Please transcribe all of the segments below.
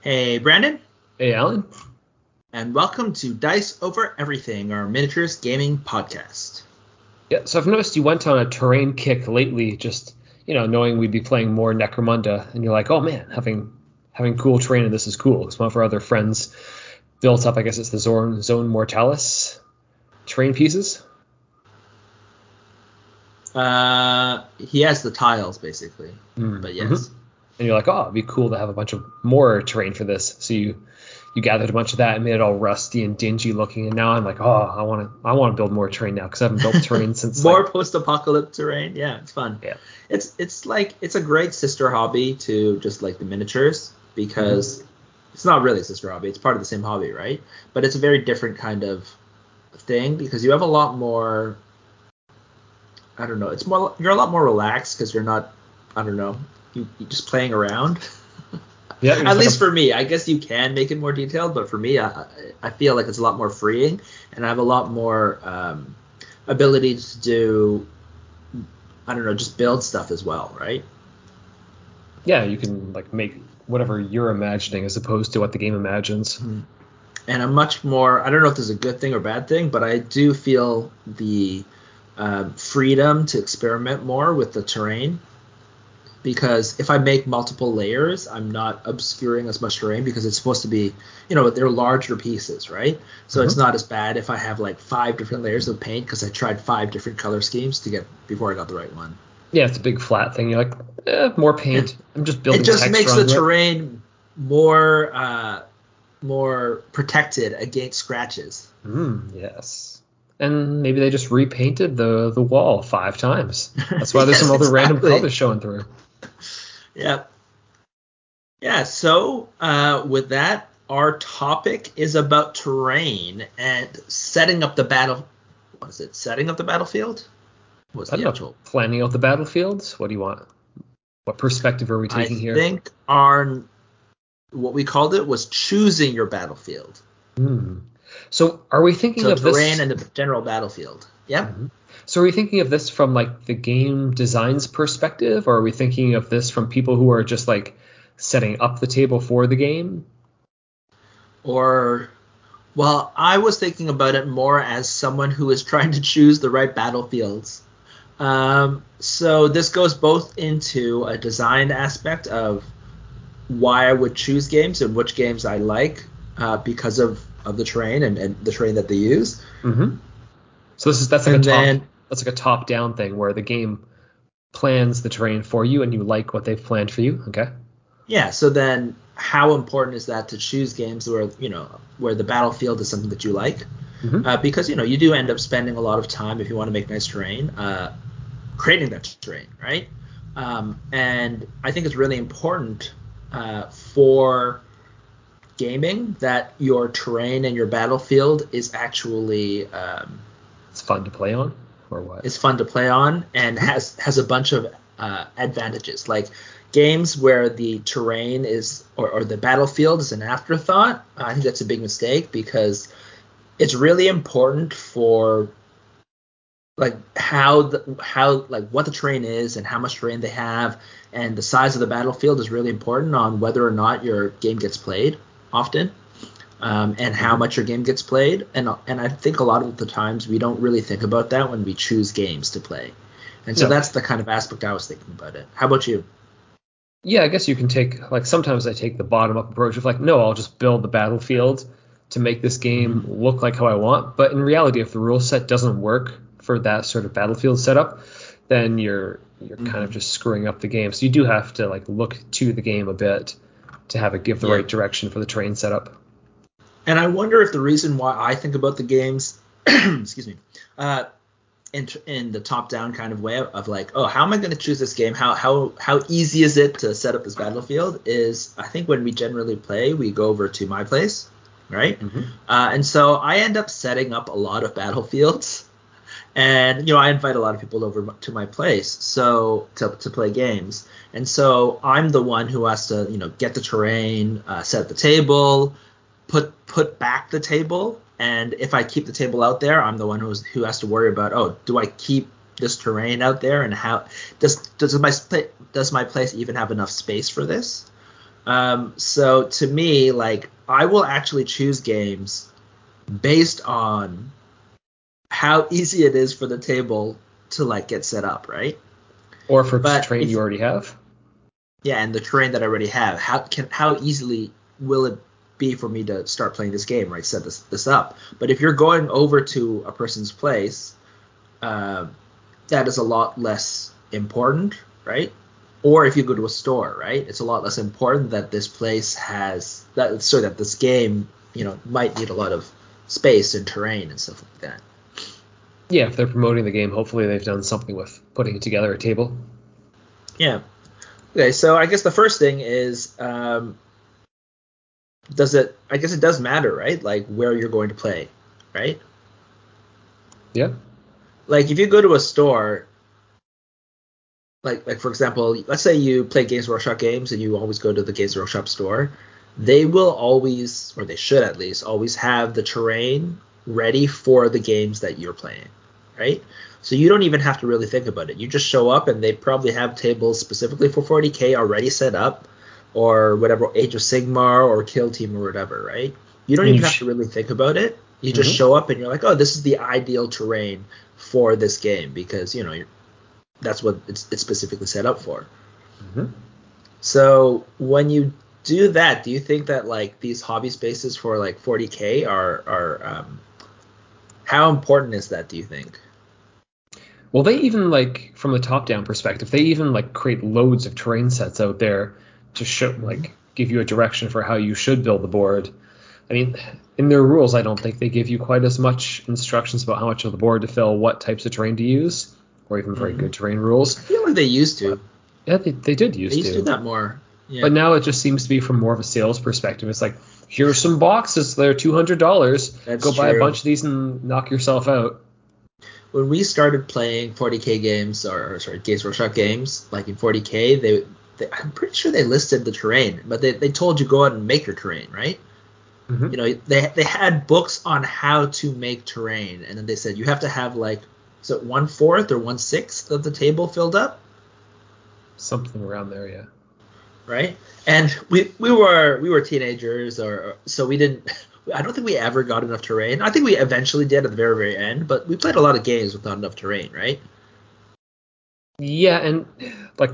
Hey, Brandon, Hey, Alan. and welcome to Dice Over Everything, our miniatures gaming podcast. Yeah, so I've noticed you went on a terrain kick lately, just you know, knowing we'd be playing more Necromunda, and you're like, oh man, having having cool terrain in this is cool. Because one of our other friends built up, I guess it's the Zone Zone Mortalis terrain pieces. Uh, he has the tiles basically, Mm, but yes, mhm. And you're like, oh, it'd be cool to have a bunch of more terrain for this. So you you gathered a bunch of that and made it all rusty and dingy looking. And now I'm like, oh, I want to I want to build more terrain now because I haven't built terrain since more like, post-apocalyptic terrain. Yeah, it's fun. Yeah. It's it's like it's a great sister hobby to just like the miniatures because Mm-hmm. it's not really a sister hobby. It's part of the same hobby, right? But it's a very different kind of thing because you have a lot more. I don't know. It's more you're a lot more relaxed because you're not. I don't know. You, you're just playing around. yeah, At least for me, I guess you can make it more detailed, but for me, I, I feel like it's a lot more freeing, and I have a lot more um, ability to do, I don't know, just build stuff as well, right? yeah, you can like make whatever you're imagining as opposed to what the game imagines. And I'm much more, I don't know if this is a good thing or bad thing, but I do feel the um, freedom to experiment more with the terrain. Because if I make multiple layers, I'm not obscuring as much terrain because it's supposed to be, you know, they're larger pieces, right? So it's Mhm. not as bad if I have like five different layers of paint because I tried five different color schemes to get before I got the right one. Yeah, it's a big flat thing. You're like, eh, more paint. I'm just building it just makes the it. terrain more uh, more protected against scratches. Mm, yes. And maybe they just repainted the the wall five times. That's why there's some Yes, other random colors showing through. Yeah. Yeah, so uh, with that, our topic is about terrain and setting up the battle. What is it? Setting up the battlefield? What's I the don't actual? Planning out the battlefields. What do you want? What perspective are we I taking here? I think our what we called it was choosing your battlefield. Hmm. So are we thinking So of terrain this? and the general battlefield. Yep. So are we thinking of this from like the game design's perspective, or are we thinking of this from people who are just like setting up the table for the game? Or, well, I was thinking about it more as someone who is trying to choose the right battlefields. Um, so this goes both into a design aspect of why I would choose games and which games I like uh, because of, of the terrain and, and the terrain that they use. Mm-hmm. So this is that's like And a top then- that's like a top down thing where the game plans the terrain for you and you like what they've planned for you. Okay. Yeah. So then, how important is that to choose games where you know where the battlefield is something that you like? Mhm. Uh, because you know you do end up spending a lot of time if you want to make nice terrain, uh, creating that terrain, right? Um, and I think it's really important uh, for gaming that your terrain and your battlefield is actually um, It's fun to play on, or what? is fun to play on and has has a bunch of uh, advantages. Like games where the terrain is or, or the battlefield is an afterthought. I think that's a big mistake because it's really important for like how the how like what the terrain is and how much terrain they have and the size of the battlefield is really important on whether or not your game gets played often um, and how mm-hmm. much your game gets played and and I think a lot of the times we don't really think about that when we choose games to play and so No. that's the kind of aspect I was thinking about it how about you Yeah, I guess you can take like sometimes I take the bottom up approach of like, no, I'll just build the battlefield to make this game mm-hmm. look like how I want. But in reality, if the rule set doesn't work for that sort of battlefield setup, then you're you're kind mm-hmm. of just screwing up the game. So you do have to like look to the game a bit to have it give the Yeah. right direction for the terrain setup. And I wonder if the reason why I think about the games, excuse me, uh, in, in the top-down kind of way of, of like, oh, how am I going to choose this game? How how how easy is it to set up this battlefield? Is I think when we generally play, we go over to my place, right? Mhm. Uh, and so I end up setting up a lot of battlefields, and you know I invite a lot of people over to my place so to, to play games, and so I'm the one who has to you know get the terrain, uh, set the table, put put back the table, and if I keep the table out there, I'm the one who's who has to worry about oh do I keep this terrain out there and how does does my does my place even have enough space for this? Um, so to me, like I will actually choose games based on how easy it is for the table to like get set up, right? Or for But terrain if- you already have. Yeah, and the terrain that I already have. How can how easily will it be for me to start playing this game, right? Set this this up. But if you're going over to a person's place, um, that is a lot less important, right? Or if you go to a store, right? It's a lot less important that this place has that so that this game, you know, might need a lot of space and terrain and stuff like that. Yeah, if they're promoting the game, hopefully they've done something with putting together a table. Yeah. Okay, so I guess the first thing is, um, does it? I guess it does matter, right? Like where you're going to play, right? Yeah. Like if you go to a store, like like for example, let's say you play Games Workshop games and you always go to the Games Workshop store, they will always, or they should at least, always have the terrain ready for the games that you're playing, right? So you don't even have to really think about it. You just show up and they probably have tables specifically for 40k already set up, or whatever Age of Sigmar or Kill Team or whatever, right? You don't And even you have sh- to really think about it. You just Mhm. show up and you're like, oh, this is the ideal terrain for this game because you know you're, that's what it's, it's specifically set up for. Mhm. So when you do that, do you think that like these hobby spaces for like 40k are are um, how important is that? Do you think? Well, they even like from the top-down perspective, they even like create loads of terrain sets out there to show like give you a direction for how you should build the board. I mean, in their rules, I don't think they give you quite as much instructions about how much of the board to fill, what types of terrain to use, or even very Mhm. good terrain rules. I feel like they used to. Yeah, they, they did use They used to. do that more. Yeah. But now it just seems to be from more of a sales perspective. It's like, here's some boxes. They're two hundred dollars. That's Go buy a bunch of these and knock yourself out. when we started playing 40k games or, or sorry Games Workshop games, like in 40k, they, they I'm pretty sure they listed the terrain, but they, they told you go out and make your terrain, right? Mhm. You know, they they had books on how to make terrain, and then they said you have to have like is it one fourth or one sixth of the table filled up, Something around there, yeah. right? And we we were we were teenagers, or or- so we didn't. I don't think we ever got enough terrain. I think we eventually did at the very very end, but we played a lot of games with not enough terrain, right? Yeah, and like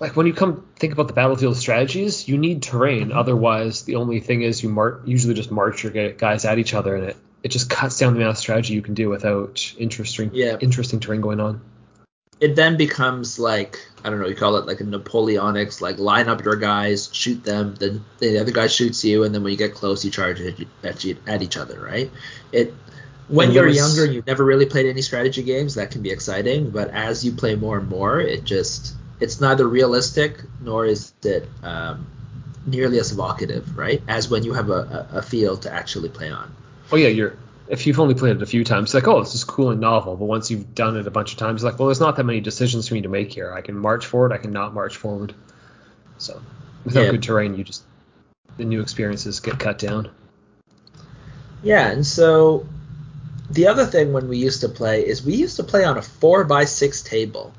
like when you come think about the battlefield strategies, you need terrain. Mm-hmm. Otherwise, the only thing is you mar- usually just march your guys at each other, and it it just cuts down the amount of strategy you can do without interesting Yeah. interesting terrain going on. it then becomes like I don't know, you call it like a Napoleonics, like line up your guys, shoot them, then the other guy shoots you, and then when you get close, you charge at, you- at each other, right? It when you're Lewis- younger, you've never really played any strategy games, that can be exciting, but as you play more and more, it just it's neither realistic nor is it um, nearly as evocative, right? As when you have a, a, a field to actually play on. Oh yeah, you're if you've only played it a few times, it's like, oh, this is cool and novel. But once you've done it a bunch of times, it's like, well, there's not that many decisions for me to make here. I can march forward, I can not march forward. So without Yeah. good terrain, you just the new experiences get cut down. Yeah, and so the other thing when we used to play is we used to play on a four by six table,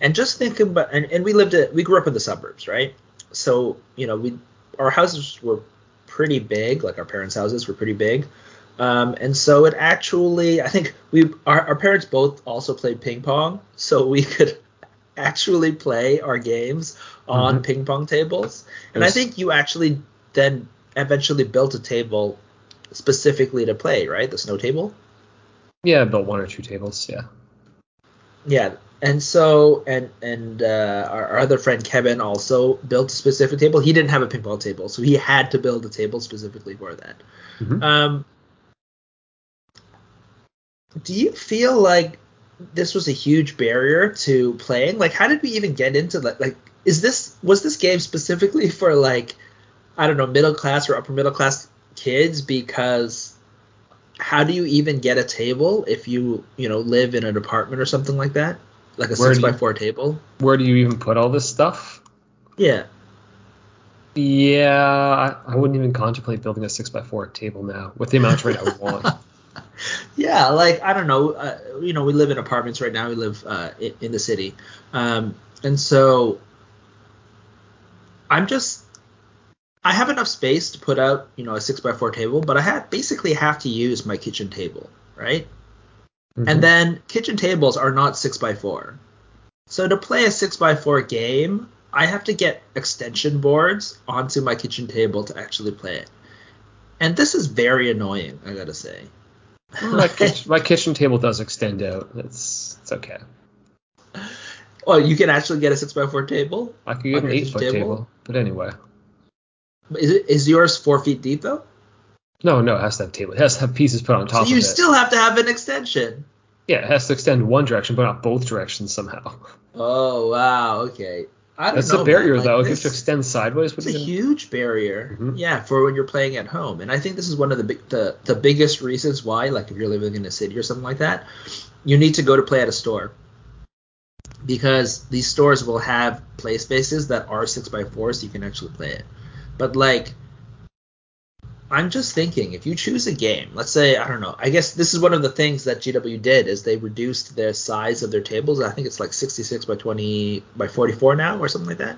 and just thinking about and, and we lived at we grew up in the suburbs, right? So you know we our houses were pretty big, like our parents' houses were pretty big, um, and so it actually I think we our, our parents both also played ping pong, so we could actually play our games on Mhm. ping pong tables, and I think you actually then eventually built a table specifically to play, right? The snow table. Yeah, I built one or two tables. Yeah. Yeah, and so and and uh, our, our other friend Kevin also built a specific table. He didn't have a ping pong table, so he had to build a table specifically for that. Mhm. Um, do you feel like this was a huge barrier to playing? Like, how did we even get into that? Like, is this was this game specifically for like I don't know middle class or upper middle class kids? Because how do you even get a table if you you know live in an apartment or something like that, like a Where six by you- four table? Where do you even put all this stuff? Yeah. Yeah, I, I wouldn't even contemplate building a six by four table now with the amount of terrain I want. Yeah, like I don't know, uh, you know, we live in apartments right now. We live uh, in, in the city, um, and so I'm just I have enough space to put out, you know, a six by four table, but I have basically have to use my kitchen table, right? Mhm. And then kitchen tables are not six by four. So to play a six by four game, I have to get extension boards onto my kitchen table to actually play it. And this is very annoying, I gotta say. my, kitchen, my kitchen table does extend out. It's it's okay. oh, you can actually get a six by four table. I could get an eight foot table? table? but anyway. Is it is yours four feet deep though? No, no, it has to have table. It has to have pieces put on top So you of it. still have to have an extension. yeah, it has to extend one direction, but not both directions somehow. Oh wow, okay. I don't That's know. the barrier. Like, though. If you to extend sideways, It's a gonna- huge barrier, Mhm. yeah, for when you're playing at home. And I think this is one of the big, the the biggest reasons why, like, if you're living in a city or something like that, you need to go to play at a store because these stores will have play spaces that are six by four, so you can actually play it. But like, I'm just thinking, if you choose a game, let's say I don't know, I guess this is one of the things that GW did is they reduced their size of their tables. I think it's like 66 by 20 by 44 now or something like that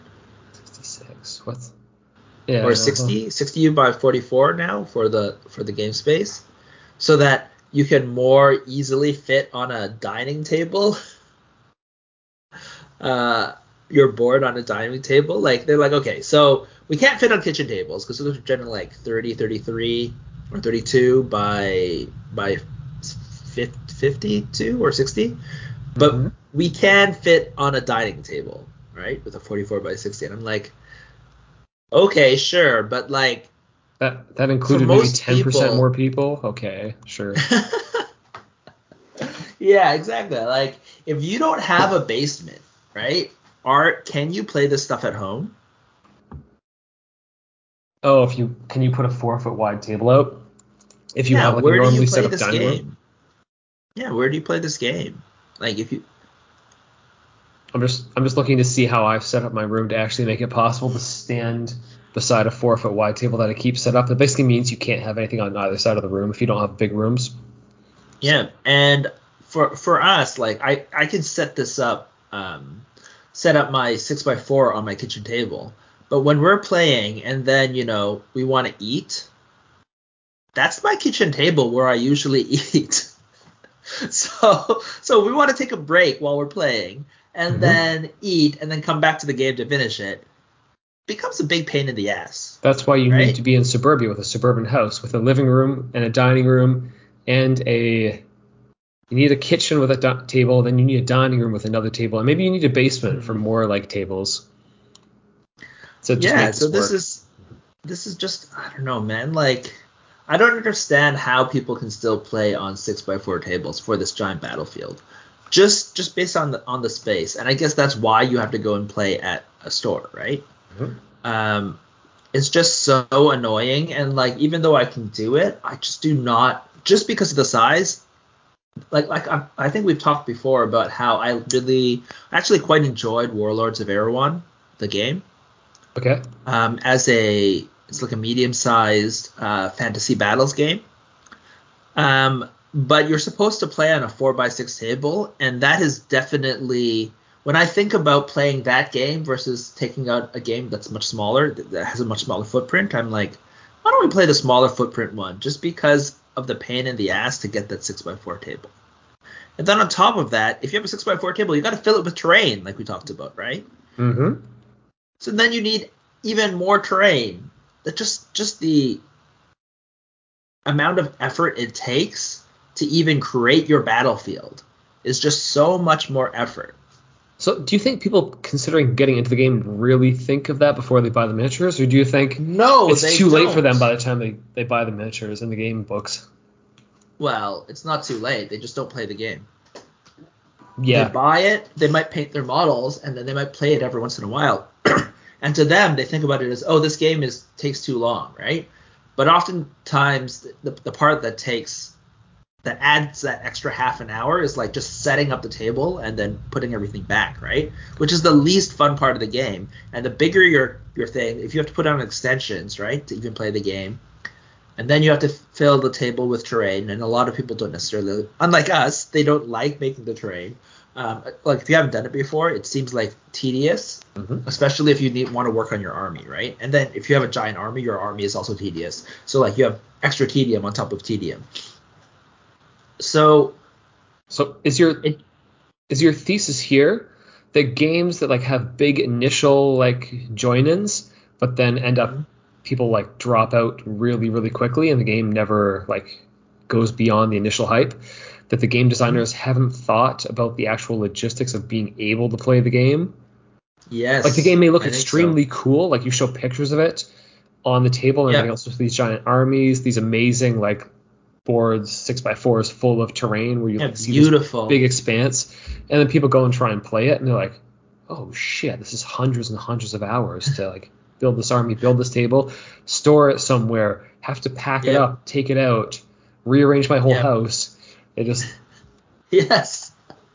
66. What? Yeah. or 60 60 by 44 now for the for the game space so that you can more easily fit on a dining table uh your board on a dining table like they're like okay so we can't fit on kitchen tables because those are generally like 30 33 or 32 by by 50, 52 or 60 but Mhm. we can fit on a dining table right with a 44 by 60 and i'm like okay sure but like That that included maybe 10% people- more people. Okay, sure. yeah exactly like if you don't have a basement right are can you play this stuff at home Oh, if you can you put a four foot wide table out? If you yeah have like a where do normally you set play up this dining game room. yeah where do you play this game like if you I'm just I'm just looking to see how I've set up my room to actually make it possible to stand beside a four foot wide table that I keep set up. That basically means you can't have anything on either side of the room if you don't have big rooms. Yeah, and for for us, like I I can set this up, um, set up my six by four on my kitchen table. But when we're playing and then you know we want to eat, that's my kitchen table where I usually eat. so so we want to take a break while we're playing and Mhm. then eat and then come back to the game to finish it. Becomes a big pain in the ass. That's why you Right. need to be in suburbia with a suburban house with a living room and a dining room and a you need a kitchen with a table, then you need a dining room with another table, and maybe you need a basement for more like tables. So just yeah so this work. is this is just i don't know man like i don't understand how people can still play on six by four tables for this giant battlefield just just based on the on the space and i guess that's why you have to go and play at a store right Mhm. um it's just so annoying and like even though i can do it i just do not just because of the size like like I, I think we've talked before about how i really actually quite enjoyed warlords of Erehwon the game okay. um, as a it's like a medium-sized uh, fantasy battles game. Um, but you're supposed to play on a four by six table, and that is definitely when I think about playing that game versus taking out a game that's much smaller that that has a much smaller footprint. I'm like, why don't we play the smaller footprint one? Just because of the pain in the ass to get that six by four table. And then on top of that, if you have a six by four table, you got to fill it with terrain, like we talked about, right? Mm-hmm. So then you need even more terrain. That just just the amount of effort it takes to even create your battlefield is just so much more effort. So do you think people considering getting into the game really think of that before they buy the miniatures, or do you think No, it's too late for them by the time they, they buy the miniatures and the game books? Well, it's not too late. They just don't play the game. Yeah. They buy it, they might paint their models, and then they might play it every once in a while. and to them, they think about it as, oh, this game is takes too long, right? But oftentimes, the, the part that takes that adds that extra half an hour is like just setting up the table and then putting everything back, right? Which is the least fun part of the game. And the bigger your your thing, if you have to put on extensions, right, to even play the game, and then you have to fill the table with terrain, and a lot of people don't necessarily, unlike us, they don't like making the terrain. um, like if you haven't done it before, it seems like tedious, Mhm. especially if you need want to work on your army, right? And then if you have a giant army, your army is also tedious. So like you have extra tedium on top of tedium. So So is your It- is your thesis here that games that like have big initial like join-ins, but then end up people like drop out really really quickly and the game never like goes beyond the initial hype, that the game designers haven't thought about the actual logistics of being able to play the game. yes, Like the game may look I think so. extremely cool, like you show pictures of it on the table and Yeah. everything else with these giant armies, these amazing like boards, six by fours full of terrain where you Yeah, this beautiful. big expanse, and then people go and try and play it, and they're like, "Oh shit, this is hundreds and hundreds of hours to like build this army, build this table, store it somewhere, have to pack it up, take it out, rearrange my whole Yeah. house." It just yes.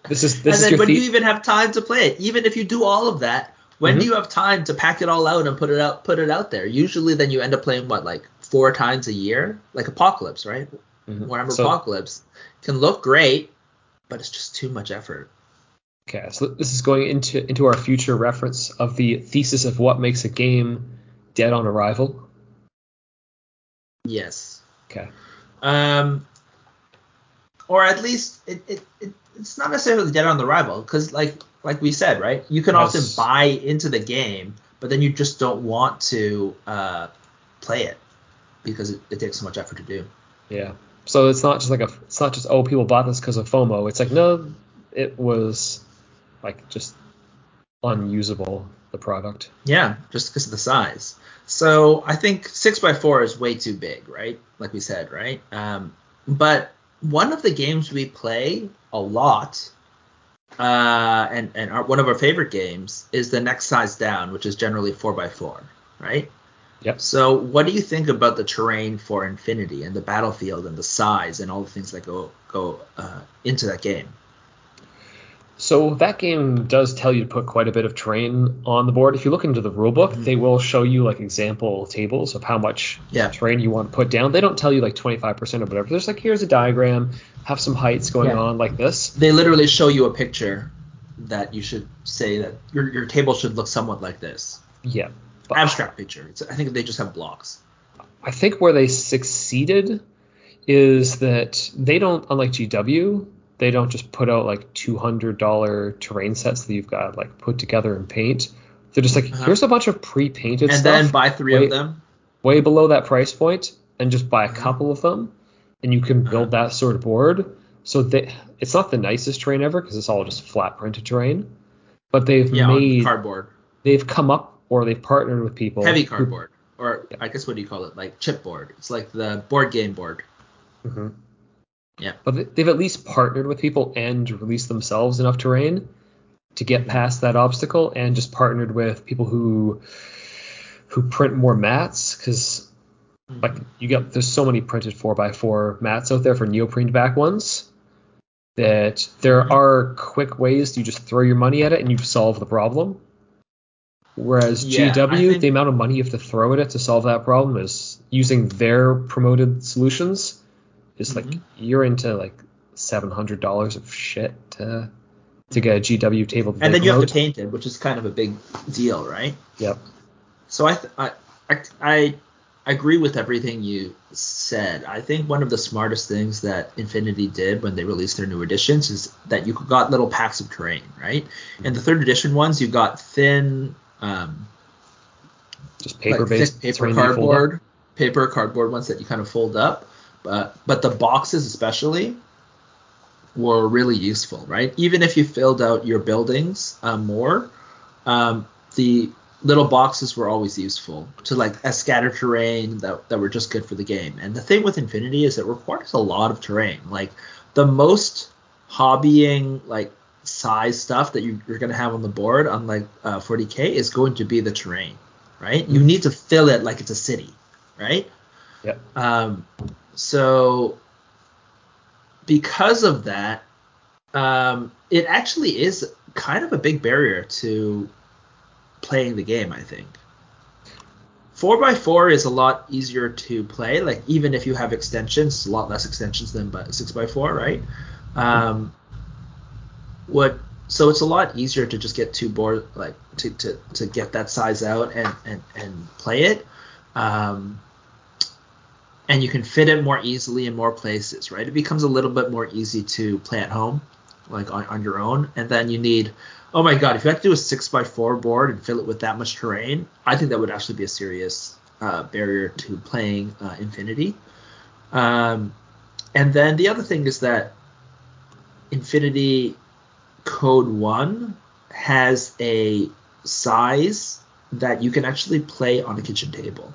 this is and this is then your when the- you even have time to play it, even if you do all of that, when Mhm. do you have time to pack it all out and put it out put it out there? Usually then you end up playing what like four times a year, like Apocalypse, right? Mhm. Warhammer So- Apocalypse can look great, but it's just too much effort. Okay, so this is going into into our future reference of the thesis of what makes a game dead on arrival. Yes. Okay. Um, or at least it, it, it it's not necessarily dead on the rival because like like we said right you can Yes. often buy into the game but then you just don't want to uh, play it because it, it takes so much effort to do Yeah. So it's not just like a it's not just oh people bought this because of FOMO. It's like no, it was like just unusable the product. yeah just because of the size so i think 6x4 is way too big right like we said right um, but one of the games we play a lot uh, and and our, one of our favorite games is the next size down, which is generally four by four, right? Yep. So, what do you think about the terrain for Infinity and the battlefield and the size and all the things that go go uh, into that game? So that game does tell you to put quite a bit of terrain on the board. If you look into the rulebook, Mhm. they will show you like example tables of how much Yeah. terrain you want to put down. They don't tell you like 25% or whatever. There's like here's a diagram, have some heights going Yeah. on like this. They literally show you a picture that you should say that your your table should look somewhat like this. Yeah. But Abstract picture. It's, I think they just have blocks. I think where they succeeded is that they don't, unlike GW, they don't just put out like two hundred dollar terrain sets that you've got like put together in paint. They're just like, Uh-huh. here's a bunch of pre-painted and stuff, then buy three Wait. of them. way below that price point, and just buy a Uh-huh. couple of them, and you can build that sort of board. So they, it's not the nicest terrain ever because it's all just flat printed terrain, but they've Yeah, made, cardboard. they've come up or they've partnered with people. Heavy who- cardboard. Or I guess what do you call it? Like chipboard. It's like the board game board. Mhm. Yeah. But they- they've at least partnered with people and released themselves enough terrain to get past that obstacle, and just partnered with people who who print more mats because like you get there's so many printed four x four mats out there for neoprene back ones that there Mhm. are quick ways you just throw your money at it and you solve the problem. Whereas Yeah, GW, think- the amount of money you have to throw at it to solve that problem is using their promoted solutions is like Mhm. you're into like seven hundred dollars of shit to to get a GW table. And then you have to paint it, which is kind of a big deal, right? Yep. So I, th- I, I, I agree with everything you said. I think one of the smartest things that Infinity did when they released their new editions is that you got little packs of terrain, right? And the third edition ones, you got thin, um, Just paper like based paper cardboard, paper cardboard ones that you kind of fold up. But but the boxes especially were really useful, right? Even if you filled out your buildings um, more, um, the little boxes were always useful to like a scatter terrain that, that were just good for the game. And the thing with Infinity is it requires a lot of terrain. Like the most hobbying like size stuff that you, you're going to have on the board on like uh, 40k is going to be the terrain, right? You need to fill it like it's a city, right? Yep. Um, so because of that, um, it actually is kind of a big barrier to playing the game. I think four x four is a lot easier to play. Like even if you have extensions, a lot less extensions than but six x four, right? Um, what so it's a lot easier to just get two board like to, to, to get that size out and, and, and play it. Um, and you can fit it more easily in more places, right? It becomes a little bit more easy to play at home, like on, on your own. And then you need, oh my god, if you had to do a six by four board and fill it with that much terrain, I think that would actually be a serious uh, barrier to playing uh, Infinity. Um, and then the other thing is that Infinity Code 1 has a size that you can actually play on a kitchen table.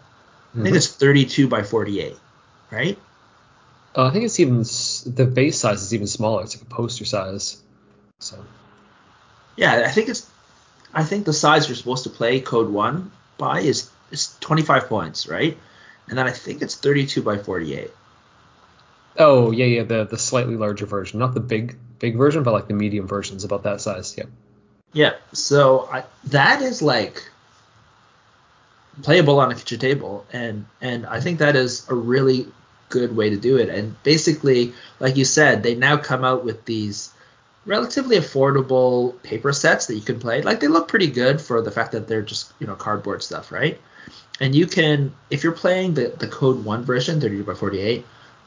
Mm-hmm. I think it's 32 by 48, right? Uh, I think it's even the base size is even smaller. It's like a poster size. So. Yeah, I think it's. I think the size you're supposed to play Code One by is is 25 points, right? And then I think it's 32 by 48. Oh yeah, yeah, the the slightly larger version, not the big big version, but like the medium version is about that size. Yeah. Yeah. So I, that is like playable on a kitchen table, and and I think that is a really good way to do it. And basically, like you said, they now come out with these relatively affordable paper sets that you can play. Like they look pretty good for the fact that they're just you know cardboard stuff, right? And you can, if you're playing the the Code One version, 32 by 48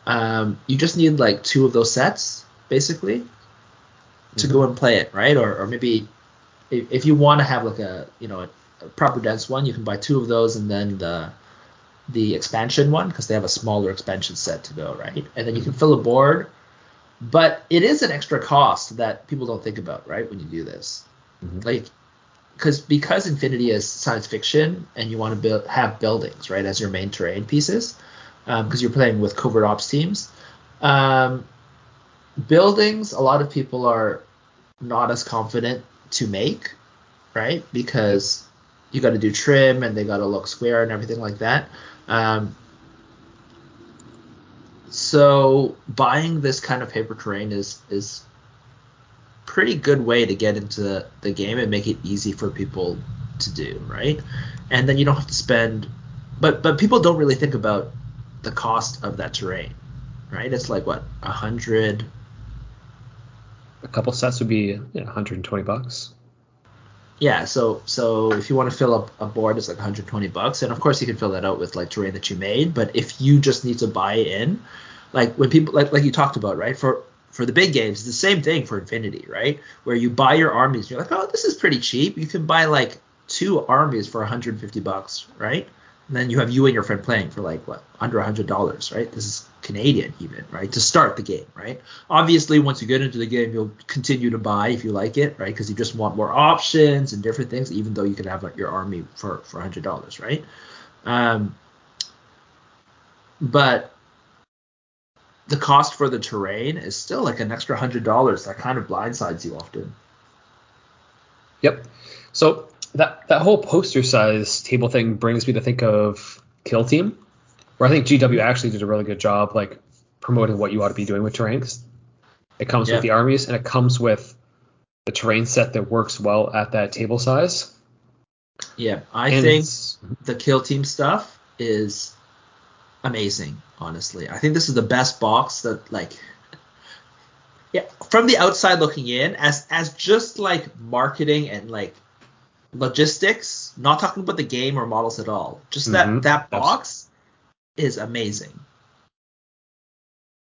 um, you just need like two of those sets basically to go and play it, right? Or, or maybe if, if you want to have like a you know a, a, proper dense one, you can buy two of those and then the the expansion one because they have a smaller expansion set to go, right? And then you can fill a board, but it is an extra cost that people don't think about, right? When you do this, mm-hmm. like because because Infinity is science fiction and you want to build have buildings, right, as your main terrain pieces because um, you're playing with covert ops teams. Um, buildings, a lot of people are not as confident to make, right? Because you got to do trim and they got to look square and everything like that. Um, so buying this kind of paper terrain is is pretty good way to get into the game and make it easy for people to do, right? And then you don't have to spend but but people don't really think about the cost of that terrain, right? It's like what a hundred. A couple sets would be 120 bucks. Yeah, so so if you want to fill up a board, it's like 120 bucks, and of course you can fill that out with like terrain that you made. But if you just need to buy in, like when people like like you talked about, right? For for the big games, it's the same thing for Infinity, right? Where you buy your armies, you're like, oh, this is pretty cheap. You can buy like two armies for 150 bucks, right? And then you have you and your friend playing for like what under a hundred dollars, right? This is Canadian even, right? To start the game, right? Obviously, once you get into the game, you'll continue to buy if you like it, right? Because you just want more options and different things, even though you can have like, your army for for hundred dollars, right? Um, but the cost for the terrain is still like an extra hundred dollars. That kind of blindsides you often. Yep. So that that whole poster size table thing brings me to think of Kill Team, where I think GW actually did a really good job like promoting what you ought to be doing with terrains. It comes yeah. with the armies and it comes with the terrain set that works well at that table size. Yeah, I and think the Kill Team stuff is amazing. Honestly, I think this is the best box that like yeah, from the outside looking in, as as just like marketing and like logistics, not talking about the game or models at all. Just that mm-hmm. that box is amazing.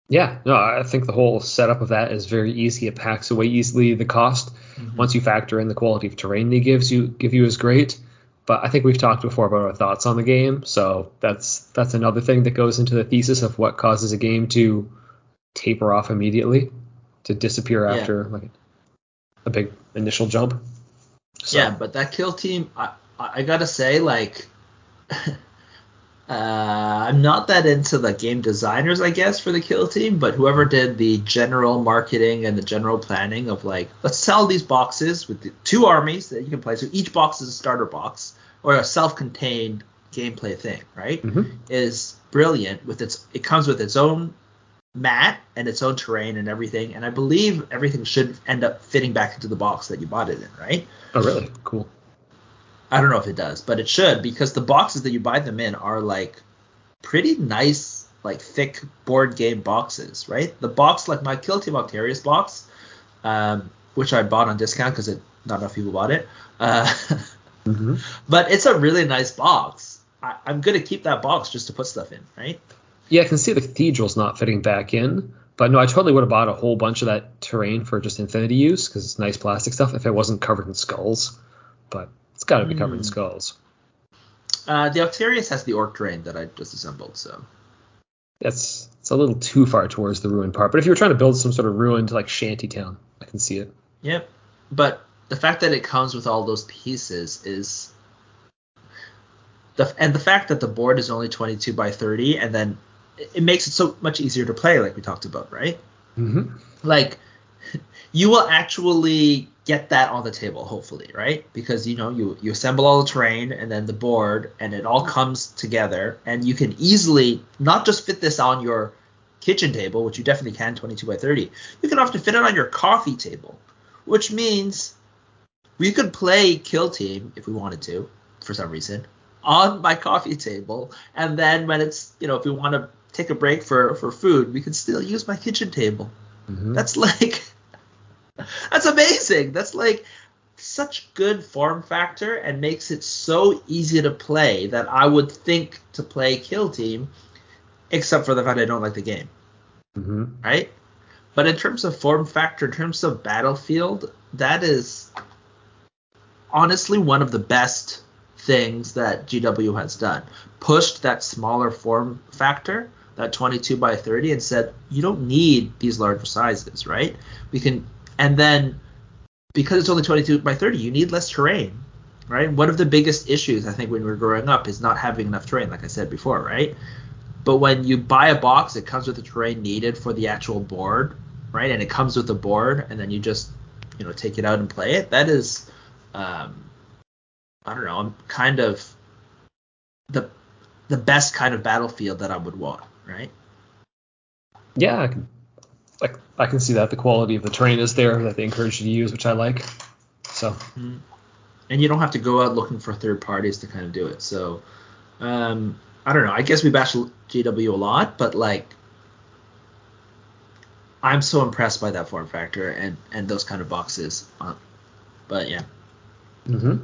Yeah, no, I think the whole setup of that is very easy. It packs away easily. The cost, mm-hmm. once you factor in the quality of terrain they gives you give you is great. But I think we've talked before about our thoughts on the game, so that's that's another thing that goes into the thesis of what causes a game to taper off immediately, to disappear yeah. after like a big initial jump. So. Yeah, but that kill team, I, I gotta say, like, uh, I'm not that into the game designers, I guess, for the kill team, but whoever did the general marketing and the general planning of like, let's sell these boxes with the two armies that you can play. So each box is a starter box or a self-contained gameplay thing, right? Mm-hmm. Is brilliant with its. It comes with its own mat and its own terrain and everything. And I believe everything should end up fitting back into the box that you bought it in, right? Oh, really? Cool. I don't know if it does, but it should because the boxes that you buy them in are like pretty nice, like thick board game boxes, right? The box, like my Kill Team Octarius box, um, which I bought on discount because not enough people bought it. Uh, Mm-hmm. but it's a really nice box. I, I'm gonna keep that box just to put stuff in, right? Yeah, I can see the cathedral's not fitting back in, but no, I totally would have bought a whole bunch of that terrain for just infinity use because it's nice plastic stuff if it wasn't covered in skulls. But it's got to be covered in Hmm. skulls. Uh, the Octarius has the orc terrain that I just assembled, so That's it's a little too far towards the ruined part. But if you were trying to build some sort of ruined like shanty town, I can see it. Yep. But the fact that it comes with all those pieces is the and the fact that the board is only 22 by 30 and then it it makes it so much easier to play like we talked about, right? Mm-hmm. Like you will actually get that on the table hopefully, right? Because you know you you assemble all the terrain and then the board and it all comes together and you can easily not just fit this on your kitchen table, which you definitely can 22 by 30. You can often fit it on your coffee table, which means we could play Kill Team if we wanted to, for some reason, on my coffee table, and then when it's you know if we want to take a break for for food, we can still use my kitchen table. Mm-hmm. That's like that's amazing. That's like such good form factor and makes it so easy to play that I would think to play Kill Team, except for the fact I don't like the game Mm-hmm. right? But in terms of form factor, in terms of battlefield, that is honestly one of the best things that GW has done. Pushed that smaller form factor, that 22 by 30, and said you don't need these larger sizes, right? We can, and then because it's only 22 by 30, you need less terrain, right? One of the biggest issues I think when we are growing up is not having enough terrain, like I said before, right? But when you buy a box, it comes with the terrain needed for the actual board, right? And it comes with the board, and then you just, you know, take it out and play it. That is, um, I don't know, I'm kind of the the best kind of battlefield that I would want, right? Yeah, I can, like I can see that the quality of the terrain is there that they encourage you to use, which I like. So And you don't have to go out looking for third parties to kind of do it. So, um, I don't know. I guess we bash GW a lot, but like, I'm so impressed by that form factor and and those kind of boxes. Uh, but yeah. Mm-hmm.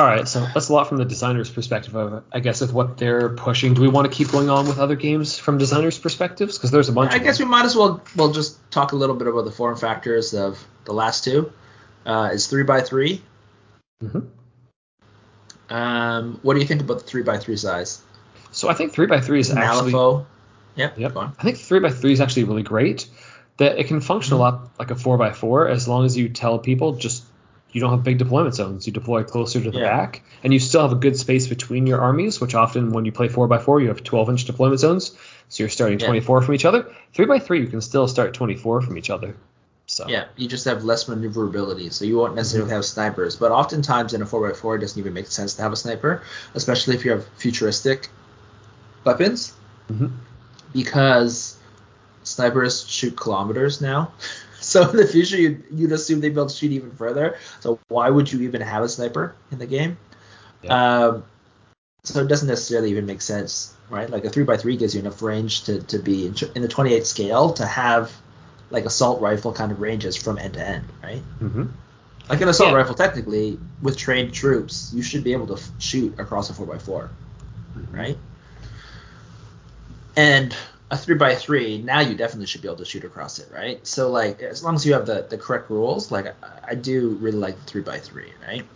All right, so that's a lot from the designer's perspective of, I guess, of what they're pushing. Do we want to keep going on with other games from designers' perspectives? Because there's a bunch. I guess them. we might as well well just talk a little bit about the form factors of the last two. Uh, it's three by 3 Mhm. Um, what do you think about the three by three size? So I think three by three is actually. Malifaux. Yep. Yep. On. I think three by three is actually really great. That it can function Mm-hmm. a lot like a four by four as long as you tell people just you don't have big deployment zones. You deploy closer to the Yeah. back, and you still have a good space between your armies. Which often, when you play four by four, you have 12 inch deployment zones, so you're starting Yeah. 24 from each other. Three by three, you can still start 24 from each other. So Yeah, you just have less maneuverability, so you won't necessarily have snipers. But oftentimes in a 4x4, it doesn't even make sense to have a sniper, especially if you have futuristic weapons, Mhm. because snipers shoot kilometers now. so in the future, you'd, you'd assume they'd be able to shoot even further. So why would you even have a sniper in the game? Um, so it doesn't necessarily even make sense, right? Like a 3x3 gives you enough range to, to be in, in the 28 scale to have like assault rifle kind of ranges from end to end, right? hmm Like an assault Yeah. rifle, technically, with trained troops, you should be able to f- shoot across a 4x4, right? And a 3x3, now you definitely should be able to shoot across it, right? So, like, as long as you have the, the correct rules, like, I, I do really like the 3x3, right?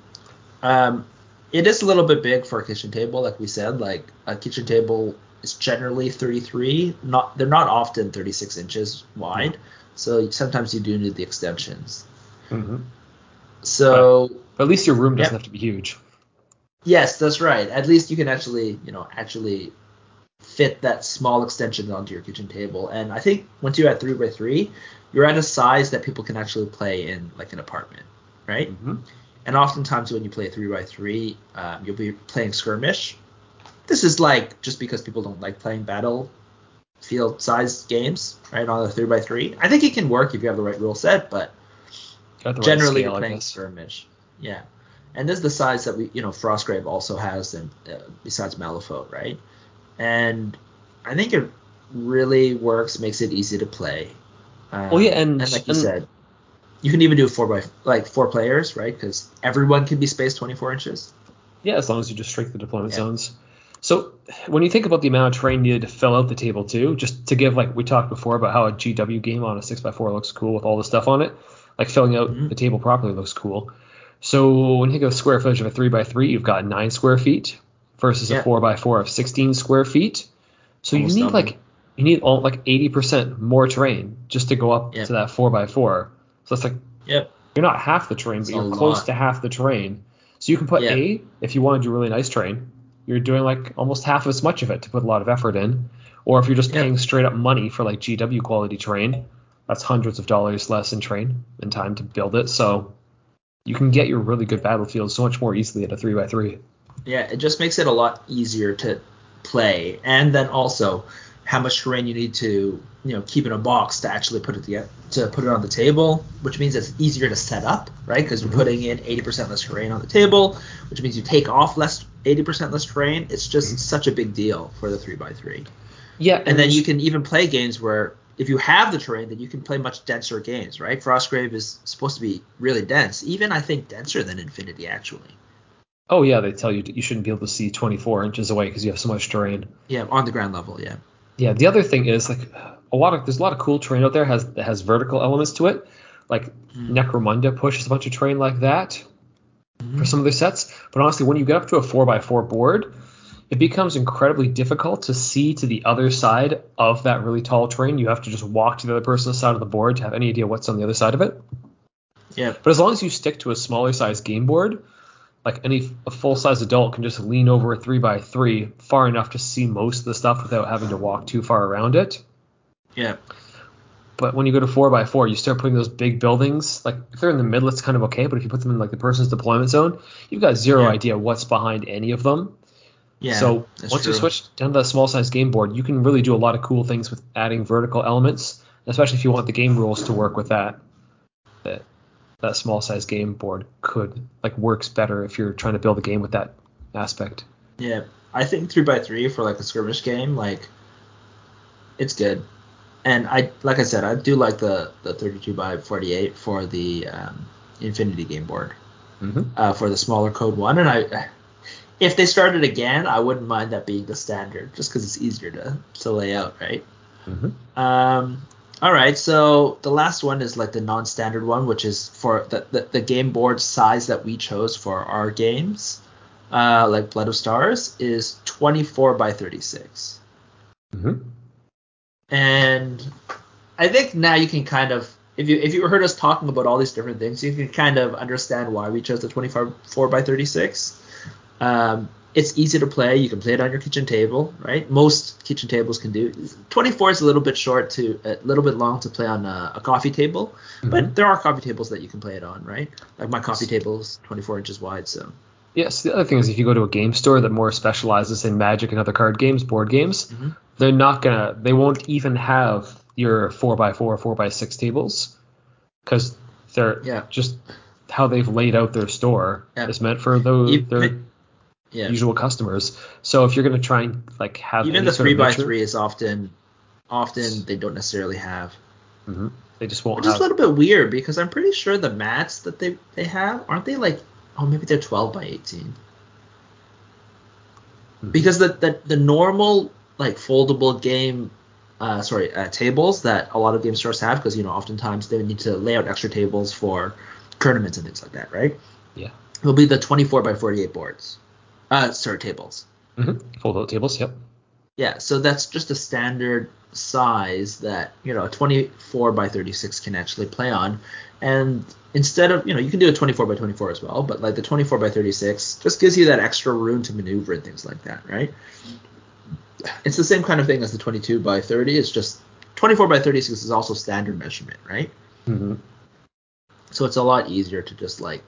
Um, it is a little bit big for a kitchen table, like we said. Like, a kitchen table is generally 33. Not They're not often 36 inches wide. So sometimes you do need the extensions. Mm-hmm. So But at least your room doesn't have to be huge. yes, that's right. At least you can actually, you know, actually fit that small extension onto your kitchen table. And I think once you're at three by three, you're at a size that people can actually play in like an apartment, right? hmm And oftentimes when you play three by three, um, you'll be playing skirmish. This is like just because people don't like playing battle field sized games, right? On a three by three, I think it can work if you have the right rule set, but the right generally scale, playing skirmish. Yeah, and this is the size that we, you know, Frostgrave also has, and uh, besides Malifaux, right? And I think it really works, makes it easy to play. Um, Well, yeah, and- like you and- said, you can even do four by like four players, right? Because everyone can be spaced 24 inches. Yeah, as long as you just shrink the deployment Yeah. zones. So when you think about the amount of terrain needed to fill out the table too, just to give like we talked before about how a GW game on a six x four looks cool with all the stuff on it, like filling out Mhm. the table properly looks cool. So when you think of square footage of a three by three, you've got nine square feet versus a four by four of 16 square feet. So Almost you need like you need all like 80% more terrain just to go up Yeah. to that four by four. So it's like Yep. you're not half the terrain, but you're close lot. to half the terrain. So you can put Yeah. A if you want to do really nice terrain. You're doing like almost half as much of it to put a lot of effort in. Or if you're just Yeah. paying straight up money for like GW quality terrain, that's hundreds of dollars less in terrain and time to build it. So you can get your really good battlefield so much more easily at a three by three. Yeah, it just makes it a lot easier to play, and then also how much terrain you need to you know keep in a box to actually put it together to put it on the table, which means it's easier to set up, right? Because you're Mhm. putting in 80% less terrain on the table, which means you take off less 80% less terrain. It's just Mhm. such a big deal for the three by three. Yeah, And then you can even play games where if you have the terrain, then you can play much denser games, right? Frostgrave is supposed to be really dense, even I think denser than Infinity actually. Oh yeah, they tell you you shouldn't be able to see 24 inches away because you have so much terrain. Yeah, on the ground level, yeah. Yeah, the other thing is like a lot of there's a lot of cool terrain out there has that has vertical elements to it. Like Mm. Necromunda pushes a bunch of terrain like that Mhm. for some of their sets. But honestly, when you get up to a four x four board, it becomes incredibly difficult to see to the other side of that really tall terrain. You have to just walk to the other person's side of the board to have any idea what's on the other side of it. Yeah. But as long as you stick to a smaller size game board, like any a full size adult can just lean over a three by three far enough to see most of the stuff without having to walk too far around it. Yeah. But when you go to four by four, you start putting those big buildings. Like if they're in the middle, it's kind of okay. But if you put them in like the person's deployment zone, you've got zero Yeah. idea what's behind any of them. Yeah. so once you switch down to that small size game board, you can really do a lot of cool things with adding vertical elements, especially if you want the game rules to work with that. That that small size game board could like works better if you're trying to build a game with that aspect. Yeah, I think three by three for like a skirmish game, like it's good. And I, like I said, I do like the the 32 by 48 for the um, Infinity game board Mm-hmm. uh, for the smaller code one. And I, if they started again, I wouldn't mind that being the standard, just because it's easier to to lay out, right? Mm-hmm. Um, all right, so the last one is like the non-standard one, which is for the, the, the game board size that we chose for our games, uh, like Blood of Stars, is 24 by 36. Mm-hmm. And I think now you can kind of, if you if you heard us talking about all these different things, you can kind of understand why we chose the 24 by 36. Um, it's easy to play. You can play it on your kitchen table, right? Most kitchen tables can do. 24 is a little bit short to a little bit long to play on a, a coffee table, Mhm. but there are coffee tables that you can play it on, right? Like my coffee table is 24 inches wide, so Yes, the other thing is if you go to a game store that more specializes in Magic and other card games, board games, Mhm. they're not gonna, they won't even have your four x four, four x six tables, because they're Yeah. just how they've laid out their store Yeah. is meant for those Even- yeah. usual customers. So if you're gonna try and like have Even the three by three is often often they don't necessarily have. Mhm. they just won't Which is a little bit weird because I'm pretty sure the mats that they they have aren't they like oh maybe they're 12 by 18 Mhm. because the, the the normal like foldable game uh, sorry uh, tables that a lot of game stores have because you know oftentimes they need to lay out extra tables for tournaments and things like that right Yeah. it'll be the 24 by 48 boards uh sorry tables Mm-hmm. Fold out tables. Yep. yeah so that's just a standard size that you know 24 by 36 can actually play on and instead of you know you can do a 24 by 24 as well but like the 24 by 36 just gives you that extra room to maneuver and things like that right it's the same kind of thing as the 22 by 30 it's just 24 by 36 is also standard measurement right hmm so it's a lot easier to just like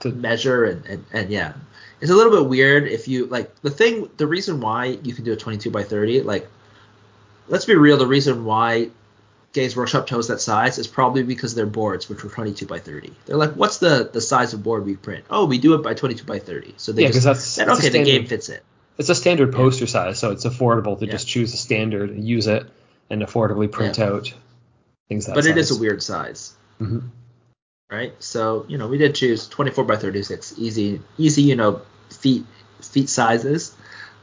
To- measure and, and, and yeah it's a little bit weird if you like the thing the reason why you can do a 22 by 30 like let's be real the reason why games workshop chose that size is probably because their boards which were 22 by 30 they're like what's the the size of board we print? Oh we do it by 22 by 30 so they Yeah, because just that's a okay the game standard- fits it. It's a standard poster size, so it's affordable to Yeah. just choose a standard, and use it, and affordably print out. things that. but it is a weird size, hmm right? So you know we did choose 24 by 36, easy, easy, you know, feet feet sizes,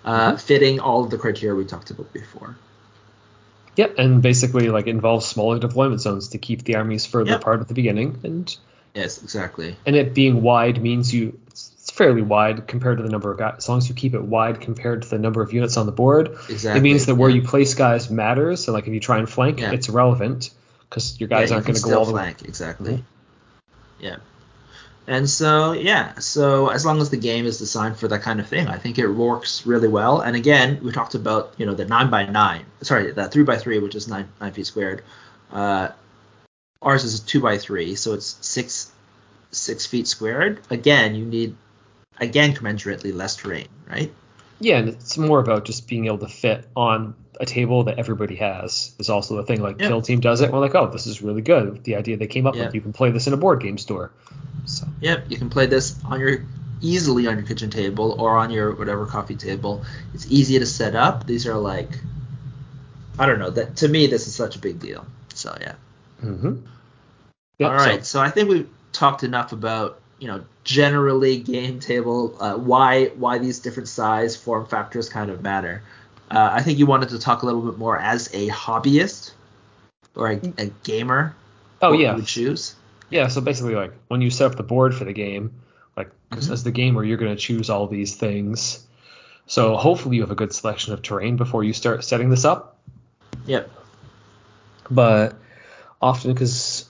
uh, Mhm. fitting all of the criteria we talked about before. Yep, and basically like involves smaller deployment zones to keep the armies further Yep. apart at the beginning, and Yes, exactly. and it being wide means you it's fairly wide compared to the number of guys. As long as you keep it wide compared to the number of units on the board, Exactly. it means that where yeah. you place guys matters. So like if you try and flank, Yeah. it's relevant because your guys yeah, aren't going to go all the way. flank exactly. Yeah. And so yeah, so as long as the game is designed for that kind of thing, I think it works really well. And again, we talked about you know the nine by nine, sorry, that three by three, which is nine nine feet squared. Uh, ours is two by three, so it's six six feet squared. Again, you need again commensurately less terrain, right? Yeah, and it's more about just being able to fit on a table that everybody has. Is also the thing. Like Yeah. Kill Team does it. We're like, oh, this is really good. The idea they came up Yeah. with. You can play this in a board game store. So Yep, you can play this on your easily on your kitchen table or on your whatever coffee table. It's easy to set up. These are like I don't know, that to me this is such a big deal. So yeah. hmm All right. So, I think we've talked enough about, you know, generally game table uh, why why these different size form factors kind of matter. Uh, I think you wanted to talk a little bit more as a hobbyist or a, a gamer. oh yeah, You would choose. Yeah, so basically, like when you set up the board for the game, like Mhm. as the gamer, you're going to choose all these things. So hopefully, you have a good selection of terrain before you start setting this up. Yep. But often, because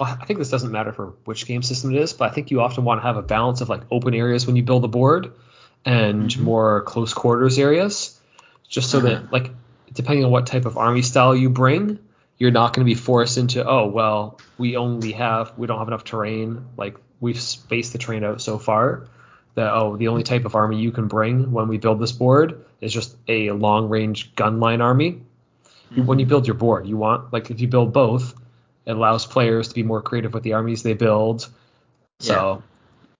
I think this doesn't matter for which game system it is, but I think you often want to have a balance of like open areas when you build the board and Mhm. more close quarters areas, just so that like depending on what type of army style you bring, you're not going to be forced into oh well we only have we don't have enough terrain like we've spaced the terrain out so far that oh the only type of army you can bring when we build this board is just a long range gun line army you, when you build your board, you want like if you build both, it allows players to be more creative with the armies they build. So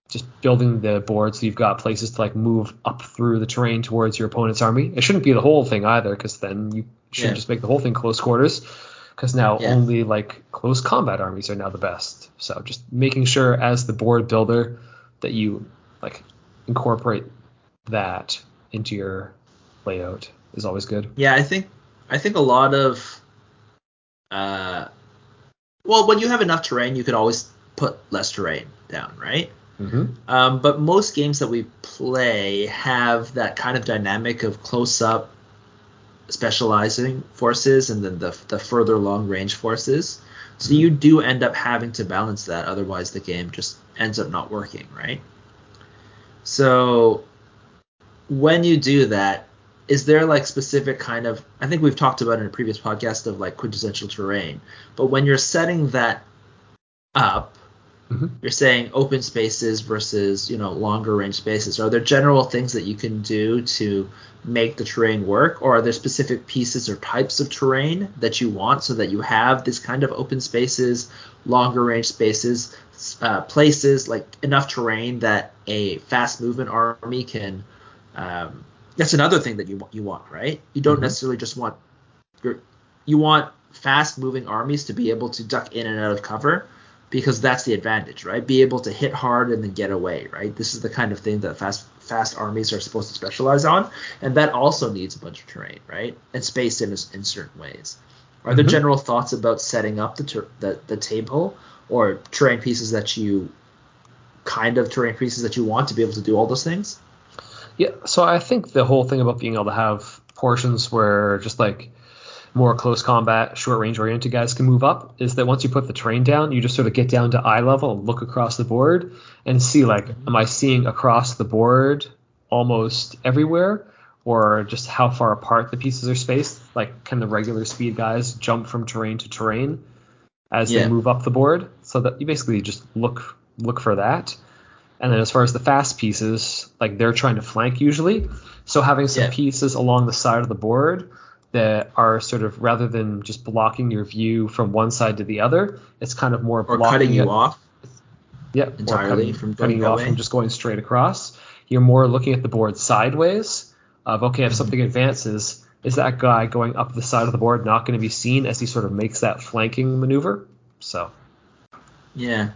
just building the board so you've got places to like move up through the terrain towards your opponent's army. It shouldn't be the whole thing either, because then you should Yeah. just make the whole thing close quarters. Because now Yeah. only like close combat armies are now the best. So just making sure as the board builder that you like incorporate that into your layout is always good. Yeah, I think I think a lot of uh well, when you have enough terrain, you could always put less terrain down, right? Mm-hmm. Um, but most games that we play have that kind of dynamic of close up specializing forces and then the, the further long range forces. So you do end up having to balance that, otherwise the game just ends up not working, right? So when you do that, is there like specific kind of I think we've talked about in a previous podcast of like quintessential terrain, but when you're setting that up, Mhm. you're saying open spaces versus you know longer range spaces. Are there general things that you can do to make the terrain work, or are there specific pieces or types of terrain that you want so that you have this kind of open spaces, longer range spaces, uh, places like enough terrain that a fast movement army can. Um, that's another thing that you want. You want right? You don't Mhm. necessarily just want your. You want fast moving armies to be able to duck in and out of cover because that's the advantage, right? Be able to hit hard and then get away, right? This is the kind of thing that fast fast armies are supposed to specialize on, and that also needs a bunch of terrain, right? And space in in certain ways. Are there Mhm. general thoughts about setting up the, ter- the the table or terrain pieces that you kind of terrain pieces that you want to be able to do all those things? Yeah, so I think the whole thing about being able to have portions where just like more close combat, short range oriented guys can move up is that once you put the terrain down, you just sort of get down to eye level and look across the board and see like, mm-hmm. am I seeing across the board almost everywhere? Or just how far apart the pieces are spaced? Like, can the regular speed guys jump from terrain to terrain as Yeah. they move up the board? So that you basically just look look for that. And then as far as the fast pieces, like they're trying to flank usually. So having some Yeah. pieces along the side of the board that are sort of rather than just blocking your view from one side to the other, it's kind of more Or blocking cutting you it- off? yeah, entirely cutting, from cutting you off way? from just going straight across. You're more looking at the board sideways. Of okay, if Mhm. something advances, is that guy going up the side of the board not going to be seen as he sort of makes that flanking maneuver? So. Yeah.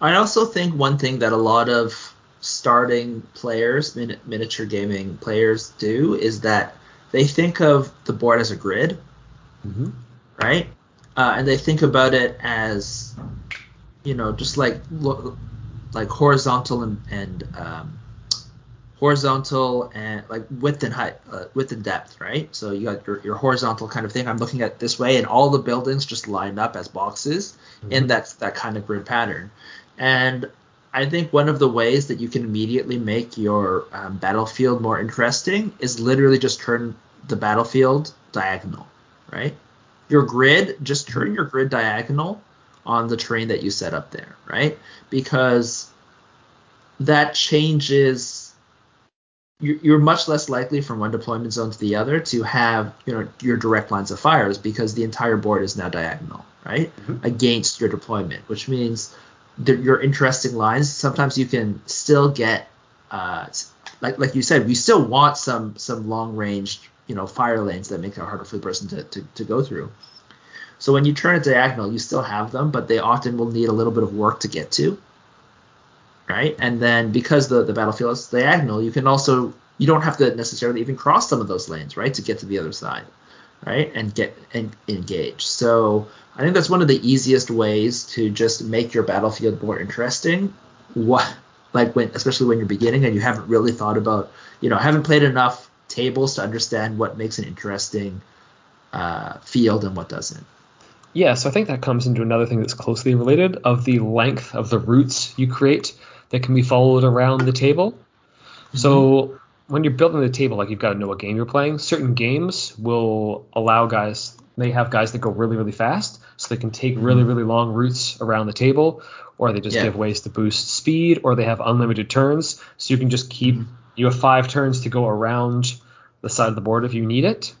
I also think one thing that a lot of starting players, min- miniature gaming players, do is that they think of the board as a grid, mm-hmm. right? Uh, and they think about it as, you know, just like like horizontal and, and um, horizontal and like width and height, uh, width and depth, right? So you got your, your horizontal kind of thing. I'm looking at this way, and all the buildings just lined up as boxes mm-hmm. in that that kind of grid pattern. And I think one of the ways that you can immediately make your um, battlefield more interesting is literally just turn the battlefield diagonal, right? Your grid, just turn your grid diagonal on the terrain that you set up there, right? Because that changes. You're much less likely from one deployment zone to the other to have you know your direct lines of fires because the entire board is now diagonal, right, mm-hmm. against your deployment, which means the, your interesting lines. Sometimes you can still get, uh, like like you said, we still want some some long range you know fire lanes that make it harder for the person to, to, to go through. So when you turn it diagonal, you still have them, but they often will need a little bit of work to get to. Right? And then because the, the battlefield is diagonal, you can also you don't have to necessarily even cross some of those lanes, right, to get to the other side. Right? And get and engage. So I think that's one of the easiest ways to just make your battlefield more interesting. What like when especially when you're beginning and you haven't really thought about you know haven't played enough tables to understand what makes an interesting uh, field and what doesn't. Yeah, so I think that comes into another thing that's closely related of the length of the routes you create that can be followed around the table. Mm-hmm. So when you're building the table, like you've got to know what game you're playing. Certain games will allow guys they have guys that go really really fast, they can take mm-hmm. really really long routes around the table, or they just yeah. give ways to boost speed, or they have unlimited turns, so you can just keep mm-hmm. you have five turns to go around the side of the board if you need it.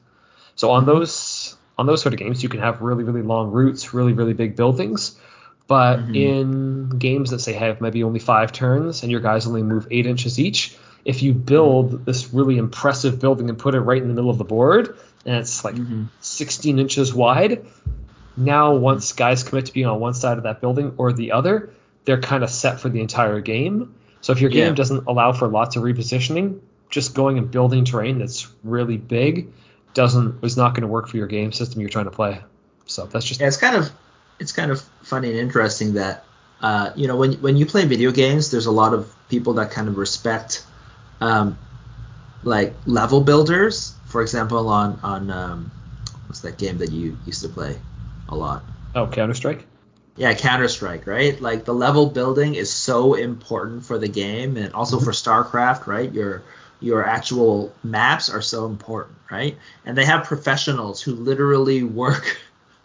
So on mm-hmm. those on those sort of games, you can have really, really long routes, really, really big buildings. But mm-hmm. in games that say have maybe only five turns and your guys only move eight inches each, if you build this really impressive building and put it right in the middle of the board, and it's like mm-hmm. 16 inches wide, now once guys commit to being on one side of that building or the other, they're kind of set for the entire game. So if your game yeah. doesn't allow for lots of repositioning, just going and building terrain that's really big doesn't is not going to work for your game system you're trying to play. So that's just yeah, it's kind of it's kind of funny and interesting that uh, you know when when you play video games, there's a lot of people that kind of respect um, like level builders. For example, on on um, what's that game that you used to play a lot? Oh, Counter Strike. Yeah, Counter Strike, right? Like the level building is so important for the game, and also mm-hmm. for StarCraft, right? You're your actual maps are so important, right? And they have professionals who literally work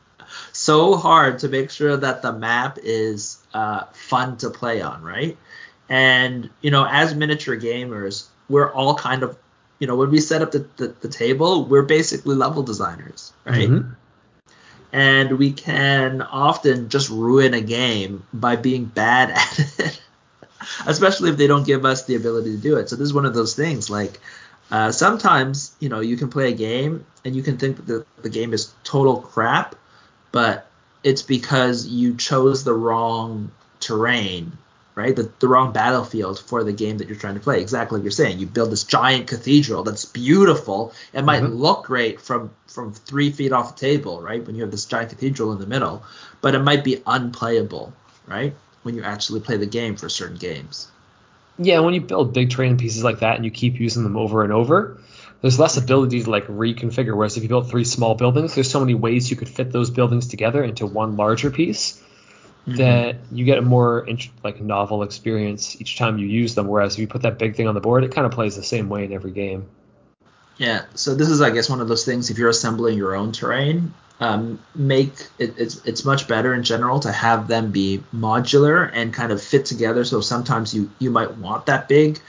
so hard to make sure that the map is uh, fun to play on, right? And you know, as miniature gamers, we're all kind of, you know, when we set up the, the, the table, we're basically level designers, right? Mm-hmm. And we can often just ruin a game by being bad at it especially if they don't give us the ability to do it. So this is one of those things. Like uh, sometimes, you know, you can play a game and you can think that the, the game is total crap, but it's because you chose the wrong terrain, right? The, the wrong battlefield for the game that you're trying to play. Exactly like you're saying. You build this giant cathedral that's beautiful. It might mm-hmm. look great from from three feet off the table, right? When you have this giant cathedral in the middle, but it might be unplayable, right? when you actually play the game for certain games. Yeah, when you build big training pieces like that and you keep using them over and over, there's less ability to like reconfigure. Whereas if you build three small buildings, there's so many ways you could fit those buildings together into one larger piece mm-hmm. that you get a more like novel experience each time you use them. Whereas if you put that big thing on the board, it kind of plays the same way in every game. Yeah, so this is I guess one of those things. If you're assembling your own terrain, um, make it, it's it's much better in general to have them be modular and kind of fit together. So sometimes you you might want that big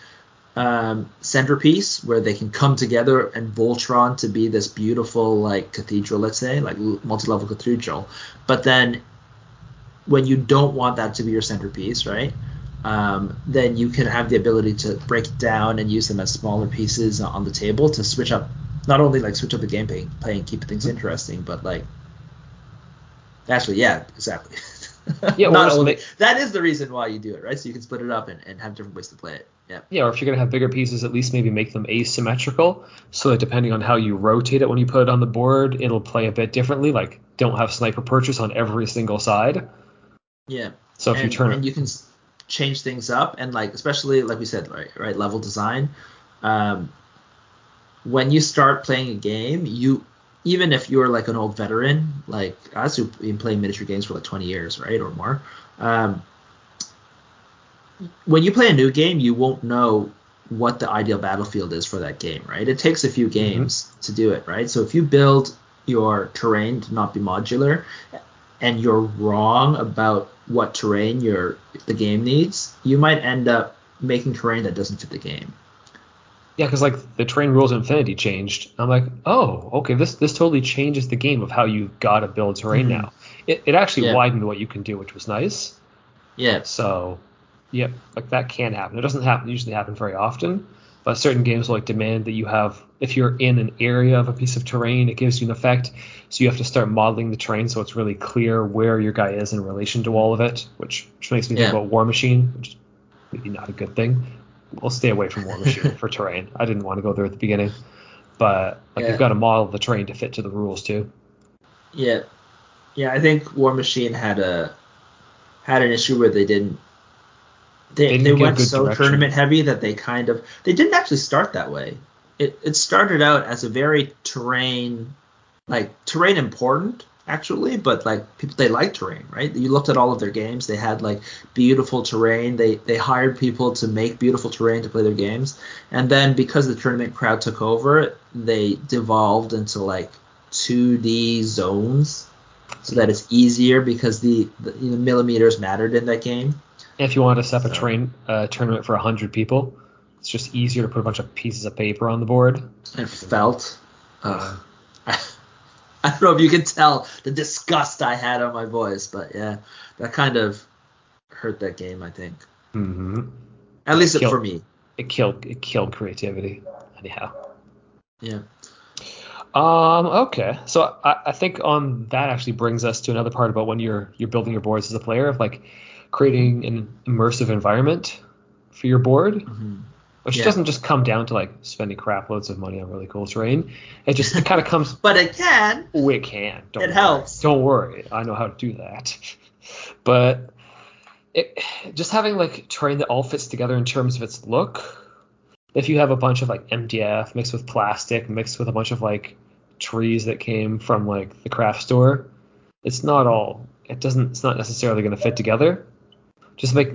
um, centerpiece where they can come together and Voltron to be this beautiful like cathedral, let's say, like multi-level cathedral. But then when you don't want that to be your centerpiece, right? Um, then you can have the ability to break it down and use them as smaller pieces on the table to switch up not only like switch up the game play, play and keep things interesting, but like actually, yeah, exactly. Yeah, not well, only they- that is the reason why you do it, right? So you can split it up and, and have different ways to play it. Yeah. Yeah, or if you're gonna have bigger pieces, at least maybe make them asymmetrical, so that depending on how you rotate it when you put it on the board, it'll play a bit differently. Like, don't have sniper perches on every single side. Yeah. So if and, you turn and it, you can change things up and like especially like we said right right level design um, when you start playing a game you even if you're like an old veteran like us who've been playing miniature games for like 20 years right or more um, when you play a new game you won't know what the ideal battlefield is for that game right? It takes a few games to do it right? So if you build your terrain to not be modular and you're wrong about what terrain your the game needs, you might end up making terrain that doesn't fit the game. yeah, because like the terrain rules Infinity changed. I'm like, oh, okay, this this totally changes the game of how you gotta build terrain Mhm. now. It it actually Yeah. widened what you can do, which was nice. Yeah, So, yep, like that can happen. It doesn't happen usually happen very often, but certain games will like demand that you have if you're in an area of a piece of terrain, it gives you an effect. So you have to start modeling the terrain so it's really clear where your guy is in relation to all of it, which, which makes me think about Warmachine, which is maybe not a good thing. We'll stay away from Warmachine for terrain. I didn't want to go there at the beginning, but like Yeah. you've got to model the terrain to fit to the rules too. yeah, yeah. I think Warmachine had a had an issue where they didn't they, They they went so direction. tournament heavy that they kind of they didn't actually start that way. It it started out as a very terrain like terrain important actually, but like people they like terrain, right? You looked at all of their games, they had like beautiful terrain. They they hired people to make beautiful terrain to play their games. And then because the tournament crowd took over, they devolved into like 2D zones so that it's easier because the, the you know, millimeters mattered in that game. If you want to set up a train uh, tournament for 100 people, it's just easier to put a bunch of pieces of paper on the board. and felt. Ugh. I don't know if you can tell the disgust I had on my voice, but yeah, that kind of hurt that game. I think, hmm at least Kill- for me. It killed it killed creativity. Anyhow. Yeah. Um. Okay. So I, I think on that actually brings us to another part about when you're you're building your boards as a player of like creating an immersive environment for your board, Mhm. which Yeah. doesn't just come down to like spending crap loads of money on really cool terrain. It just it kind of comes But it can. Oh, it can. Don't It worry. helps. Don't worry. I know how to do that. but it just having like terrain that all fits together in terms of its look. If you have a bunch of like MDF mixed with plastic, mixed with a bunch of like trees that came from like the craft store, it's not all. It doesn't. It's not necessarily going to fit together. Just make,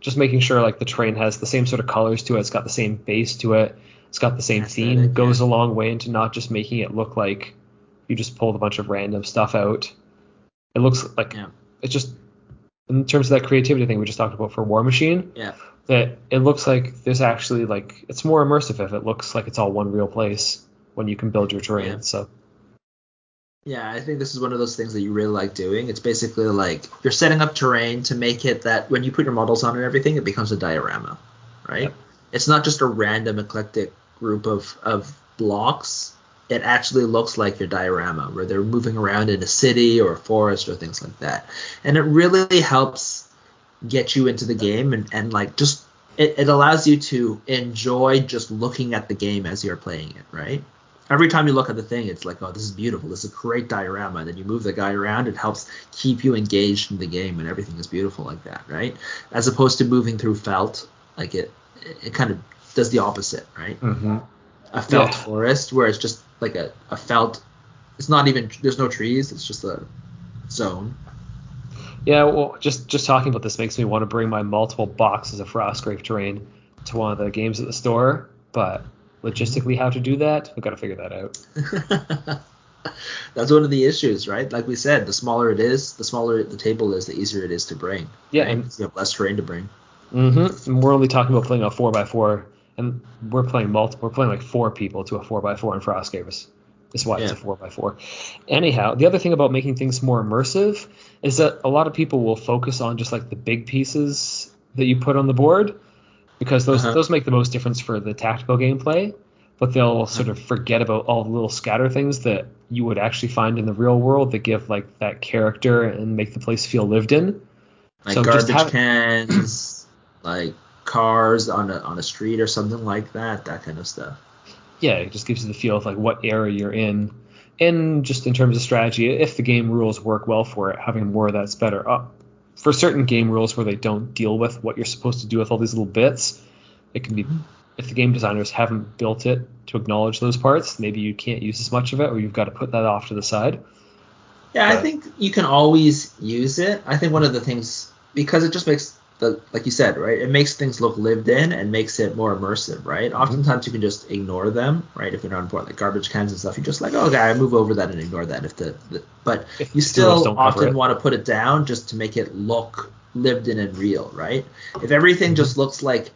just making sure like the train has the same sort of colors to it. It's got the same base to it. It's got the same theme. Aesthetic, Goes yeah. a long way into not just making it look like you just pulled a bunch of random stuff out. It looks like Yeah. it's just in terms of that creativity thing we just talked about for Warmachine. Yeah. That it looks like there's actually like it's more immersive if it looks like it's all one real place when you can build your terrain. Yeah. So Yeah, I think this is one of those things that you really like doing. It's basically like you're setting up terrain to make it that when you put your models on and everything, it becomes a diorama, right? Yep. It's not just a random eclectic group of, of blocks. It actually looks like your diorama where they're moving around in a city or a forest or things like that. And it really helps get you into the game and, and like just it, it allows you to enjoy just looking at the game as you're playing it, right? Every time you look at the thing, it's like, oh, this is beautiful. This is a great diorama. And then you move the guy around. It helps keep you engaged in the game, and everything is beautiful like that, right? As opposed to moving through felt, like it, it kind of does the opposite, right? mm-hmm. A felt Yeah. forest where it's just like a, a felt. It's not even. There's no trees. It's just a zone. yeah, well, just just talking about this makes me want to bring my multiple boxes of Frostgrave terrain to one of the games at the store, but logistically how to do that, we've got to figure that out. That's one of the issues, right? Like we said, the smaller it is, the smaller the table is, the easier it is to bring. Yeah, right? and- you have less terrain to bring. Mm-hmm. And we're only talking about playing a four by four, and we're playing multiple. We're playing like four people to a four by four in Frostgrave. That's why it's a four by four. Anyhow, the other thing about making things more immersive is that a lot of people will focus on just like the big pieces that you put on the board because those Uh-huh. those make the most difference for the tactical gameplay. but they'll sort of forget about all the little scatter things that you would actually find in the real world that give like that character and make the place feel lived in. Like So garbage have- cans, like cars on a on a street or something like that, that kind of stuff. yeah, it just gives you the feel of like what area you're in. And just in terms of strategy, if the game rules work well for it, having more of that's better. Uh, for certain game rules where they don't deal with what you're supposed to do with all these little bits, it can be mm-hmm. if the game designers haven't built it to acknowledge those parts, maybe you can't use as much of it, or you've got to put that off to the side. Yeah, I think you can always use it. I think one of the things because it just makes the like you said, right? It makes things look lived in and makes it more immersive, right? Oftentimes you can just ignore them, right? If you're not important, like garbage cans and stuff, you're just like, oh, okay, I move over that and ignore that. If the, the but If you still often want to put it down just to make it look lived in and real, right? If everything just looks like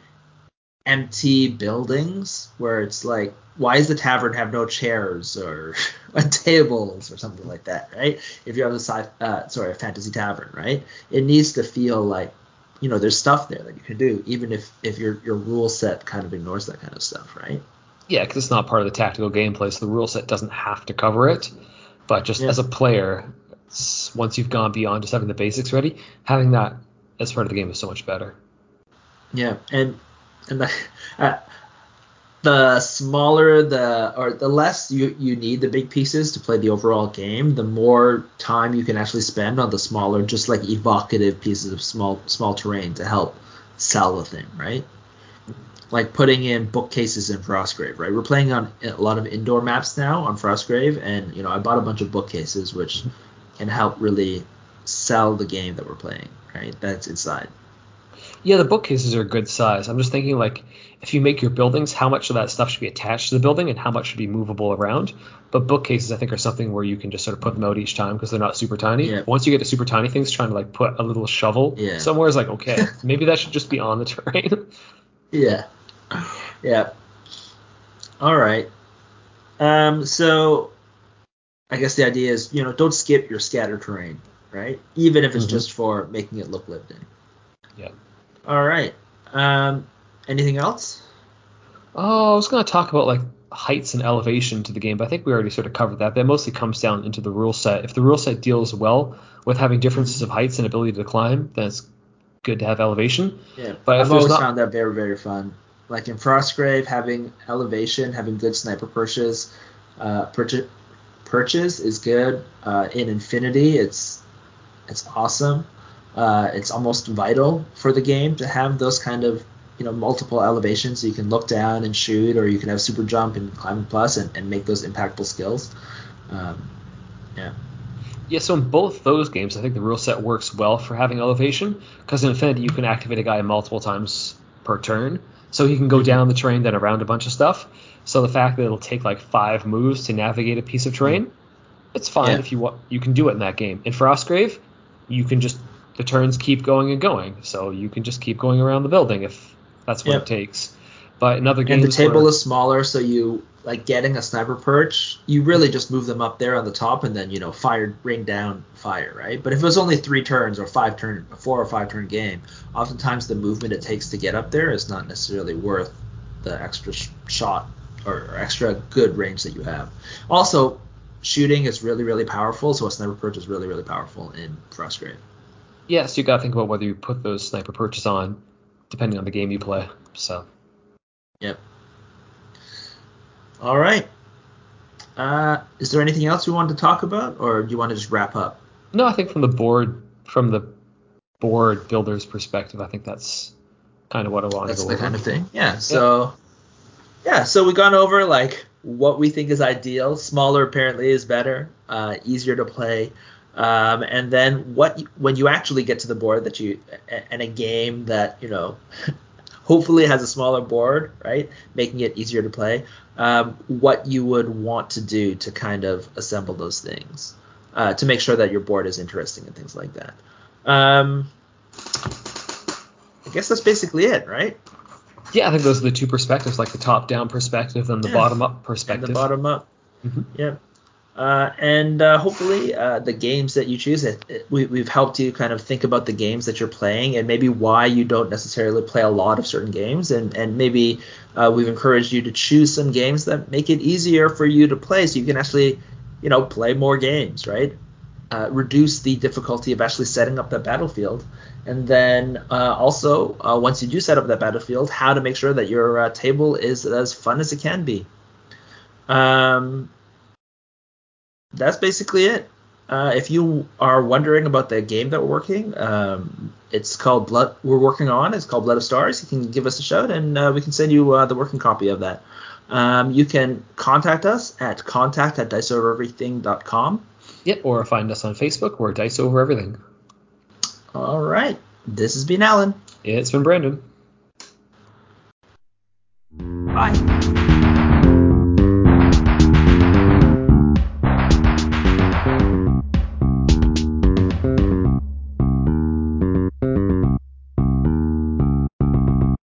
empty buildings where it's like why does the tavern have no chairs or tables or something like that right if you have a sci uh, sorry a fantasy tavern right it needs to feel like you know there's stuff there that you can do even if if your your rule set kind of ignores that kind of stuff right Yeah, because it's not part of the tactical gameplay, so the rule set doesn't have to cover it. But just Yeah. as a player, once you've gone beyond just having the basics ready, having that as part of the game is so much better. Yeah, and and the the smaller the or the less you you need the big pieces to play the overall game, the more time you can actually spend on the smaller, just like evocative pieces of small small terrain to help sell the thing, right? Like putting in bookcases in Frostgrave, right? We're playing on a lot of indoor maps now on Frostgrave, and you know I bought a bunch of bookcases which can help really sell the game that we're playing, right? That's inside. Yeah, the bookcases are a good size. I'm just thinking like if you make your buildings, how much of that stuff should be attached to the building and how much should be movable around. But bookcases, I think, are something where you can just sort of put them out each time because they're not super tiny. Yeah. Once you get to super tiny things, trying to like put a little shovel Yeah. somewhere is like okay, maybe that should just be on the terrain. Yeah. Yeah. All right. Um, so I guess the idea is, you know, don't skip your scatter terrain, right? Even if it's Mhm. just for making it look lived in. yeah. All right. Um, anything else? Oh, I was going to talk about like heights and elevation to the game, but I think we already sort of covered that. That mostly comes down into the rule set. If the rule set deals well with having differences of heights and ability to climb, then it's good to have elevation. Yeah. But I've always not- found that very, very fun. Like in Frostgrave, having elevation, having good sniper perches, uh, perch- perches is good. Uh, in Infinity, it's it's awesome. Uh, it's almost vital for the game to have those kind of you know multiple elevations so you can look down and shoot, or you can have super jump and climbing plus and, and make those impactful skills. Um, yeah. Yeah, so in both those games, I think the rule set works well for having elevation because in Infinity you can activate a guy multiple times per turn, so he can go down the terrain then around a bunch of stuff. So the fact that it'll take like five moves to navigate a piece of terrain, it's fine Yeah. if you want. You can do it in that game. In Frostgrave, you can just the turns keep going and going, so you can just keep going around the building if that's what Yep. it takes. But in other And the table where- is smaller, so you like getting a sniper perch. You really just move them up there on the top, and then you know fire, rain down fire, right? But if it was only three turns or five turn, a four or five turn game, oftentimes the movement it takes to get up there is not necessarily worth the extra sh- shot or, or extra good range that you have. Also, shooting is really really powerful, so a sniper perch is really really powerful in Frostgrave. Yeah, so you got to think about whether you put those sniper perches on, depending on the game you play. So. Yep. All right. Uh, is there anything else you wanted to talk about, or do you want to just wrap up? No, I think from the board from the board builder's perspective, I think that's kind of what I wanted That's to go the kind of thing. Yeah. So, yeah. So we gone over like what we think is ideal. Smaller apparently is better, uh, easier to play, um, and then what when you actually get to the board that you and a game that you know. Hopefully has a smaller board, right? Making it easier to play. Um, what you would want to do to kind of assemble those things, uh, to make sure that your board is interesting and things like that. Um, I guess that's basically it, right? Yeah, I think those are the two perspectives, like the top-down perspective and the Yeah. bottom-up And perspective. the bottom up. Mhm. Yep. Uh, and uh, hopefully, uh, the games that you choose, it, it, we, we've helped you kind of think about the games that you're playing and maybe why you don't necessarily play a lot of certain games. And, and maybe uh, we've encouraged you to choose some games that make it easier for you to play so you can actually, you know, play more games, right? Uh, reduce the difficulty of actually setting up that battlefield. And then uh, also, once you do set up that battlefield, how to make sure that your table is as fun as it can be. Um, that's basically it. Uh, if you are wondering about the game that we're working, um, it's called Blood. We're working on. It's called Blood of Stars. You can give us a shout, and uh, we can send you uh, the working copy of that. Um, you can contact us at contact at diceovereverything.com. Yep, or find us on Facebook. We're Dice Over Everything. All right. This has been Alan. It's been Brandon. Bye.